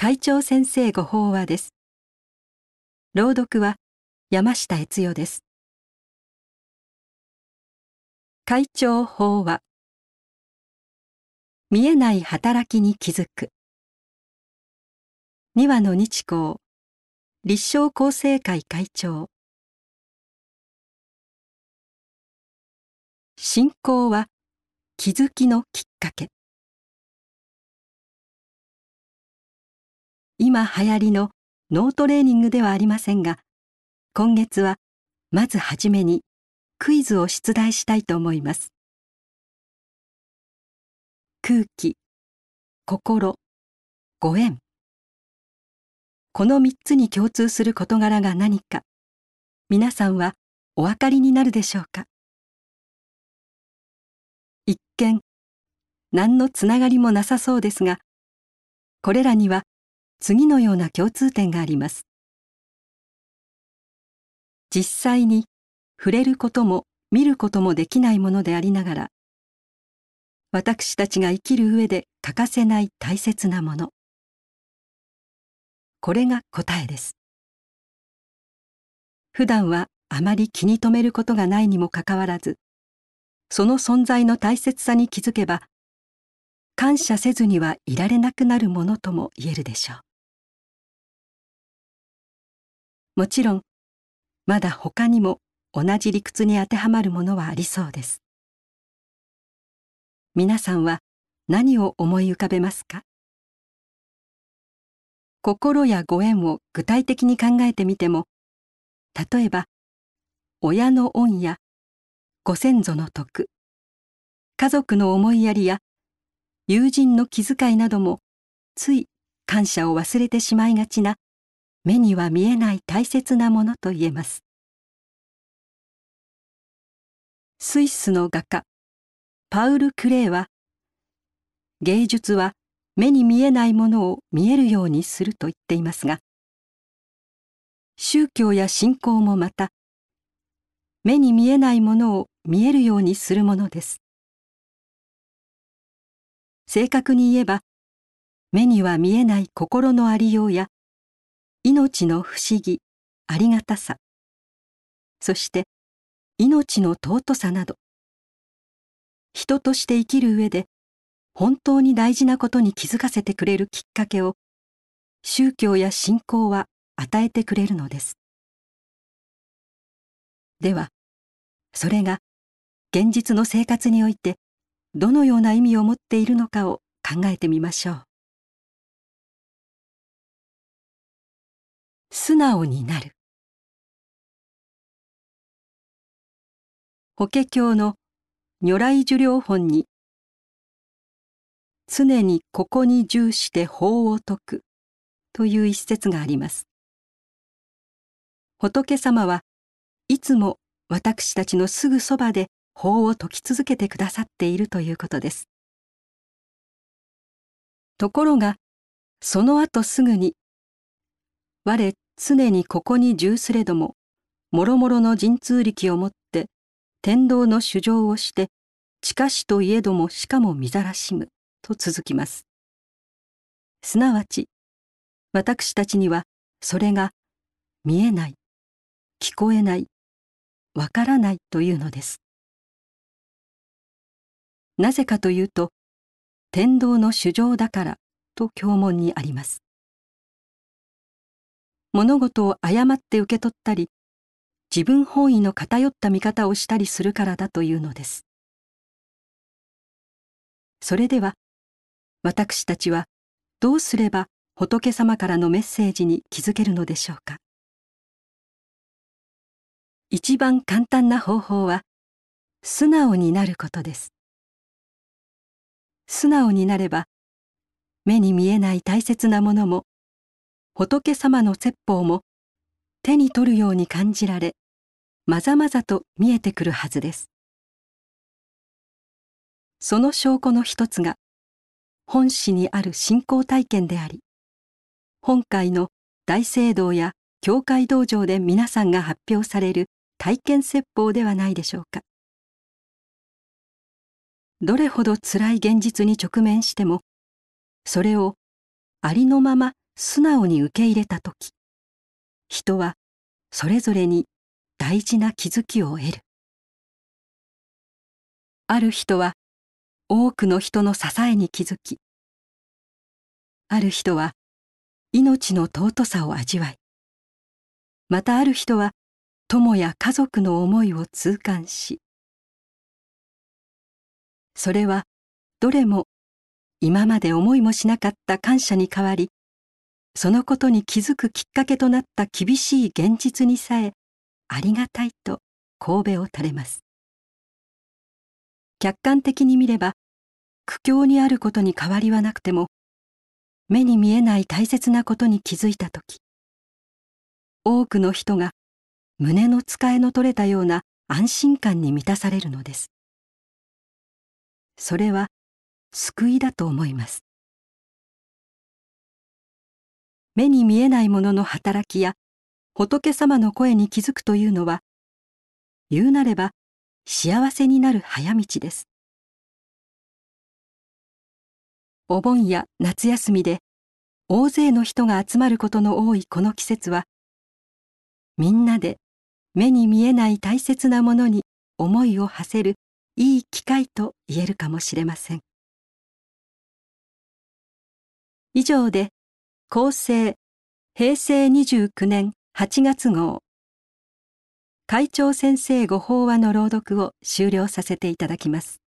会長先生ご法話です。朗読は山下悦代です。会長法話。見えない働きに気づく。二羽の日光。立正厚生会会長。信仰は気づきのきっかけ。今流行りの脳トレーニングではありませんが今月はまずはじめにクイズを出題したいと思います。空気心ご縁この三つに共通する事柄が何か皆さんはお分かりになるでしょうか？一見何のつながりもなさそうですがこれらには次のような共通点があります。実際に触れることも見ることもできないものでありながら私たちが生きる上で欠かせない大切なもの。これが答えです。普段はあまり気に留めることがないにもかかわらずその存在の大切さに気づけば感謝せずにはいられなくなるものとも言えるでしょう。もちろんまだ他にも同じ理屈に当てはまるものはありそうです。皆さんは何を思い浮かべますか？心やご縁を具体的に考えてみても例えば親の恩やご先祖の徳家族の思いやりや友人の気遣いなどもつい感謝を忘れてしまいがちな目には見えない大切なものと言えます。スイスの画家パウル・クレーは芸術は目に見えないものを見えるようにすると言っていますが宗教や信仰もまた目に見えないものを見えるようにするものです。正確に言えば目には見えない心のありようや命の不思議ありがたさ。そして命の尊さなど。人として生きる上で本当に大事なことに気づかせてくれるきっかけを宗教や信仰は与えてくれるのです。ではそれが現実の生活においてどのような意味を持っているのかを考えてみましょう。素直になる。法華経の如来寿量本に常にここに重して法を説くという一節があります。仏様はいつも私たちのすぐそばで法を説き続けてくださっているということです。ところがその後すぐに我常にここに重すれどももろもろの神通力をもって天道の主情をして近しといえどもしかも見ざらしむと続きます。すなわち私たちにはそれが見えない聞こえないわからないというのです。なぜかというと天道の主情だからと教文にあります。物事を誤って受け取ったり自分本位の偏った見方をしたりするからだというのです。それでは私たちはどうすれば仏様からのメッセージに気づけるのでしょうか。一番簡単な方法は素直になることです。素直になれば目に見えない大切なものも仏様の説法も手に取るように感じられまざまざと見えてくるはずです。その証拠の一つが本誌にある信仰体験であり本会の大聖堂や教会道場で皆さんが発表される体験説法ではないでしょうか。どれほど辛い現実に直面してもそれをありのまま素直に受け入れた時人はそれぞれに大事な気づきを得る。ある人は多くの人の支えに気づきある人は命の尊さを味わいまたある人は友や家族の思いを痛感しそれはどれも今まで思いもしなかった感謝に変わりそのことに気づくきっかけとなった厳しい現実にさえありがたいと神戸を垂れます。客観的に見れば苦境にあることに変わりはなくても目に見えない大切なことに気づいた時多くの人が胸の使えの取れたような安心感に満たされるのです。それは救いだと思います。目に見えないものの働きや仏様の声に気づくというのは言うなれば幸せになる早道です。お盆や夏休みで大勢の人が集まることの多いこの季節はみんなで目に見えない大切なものに思いを馳せるいい機会と言えるかもしれません。以上で厚生平成29年8月号。会長先生ご法話の朗読を終了させていただきます。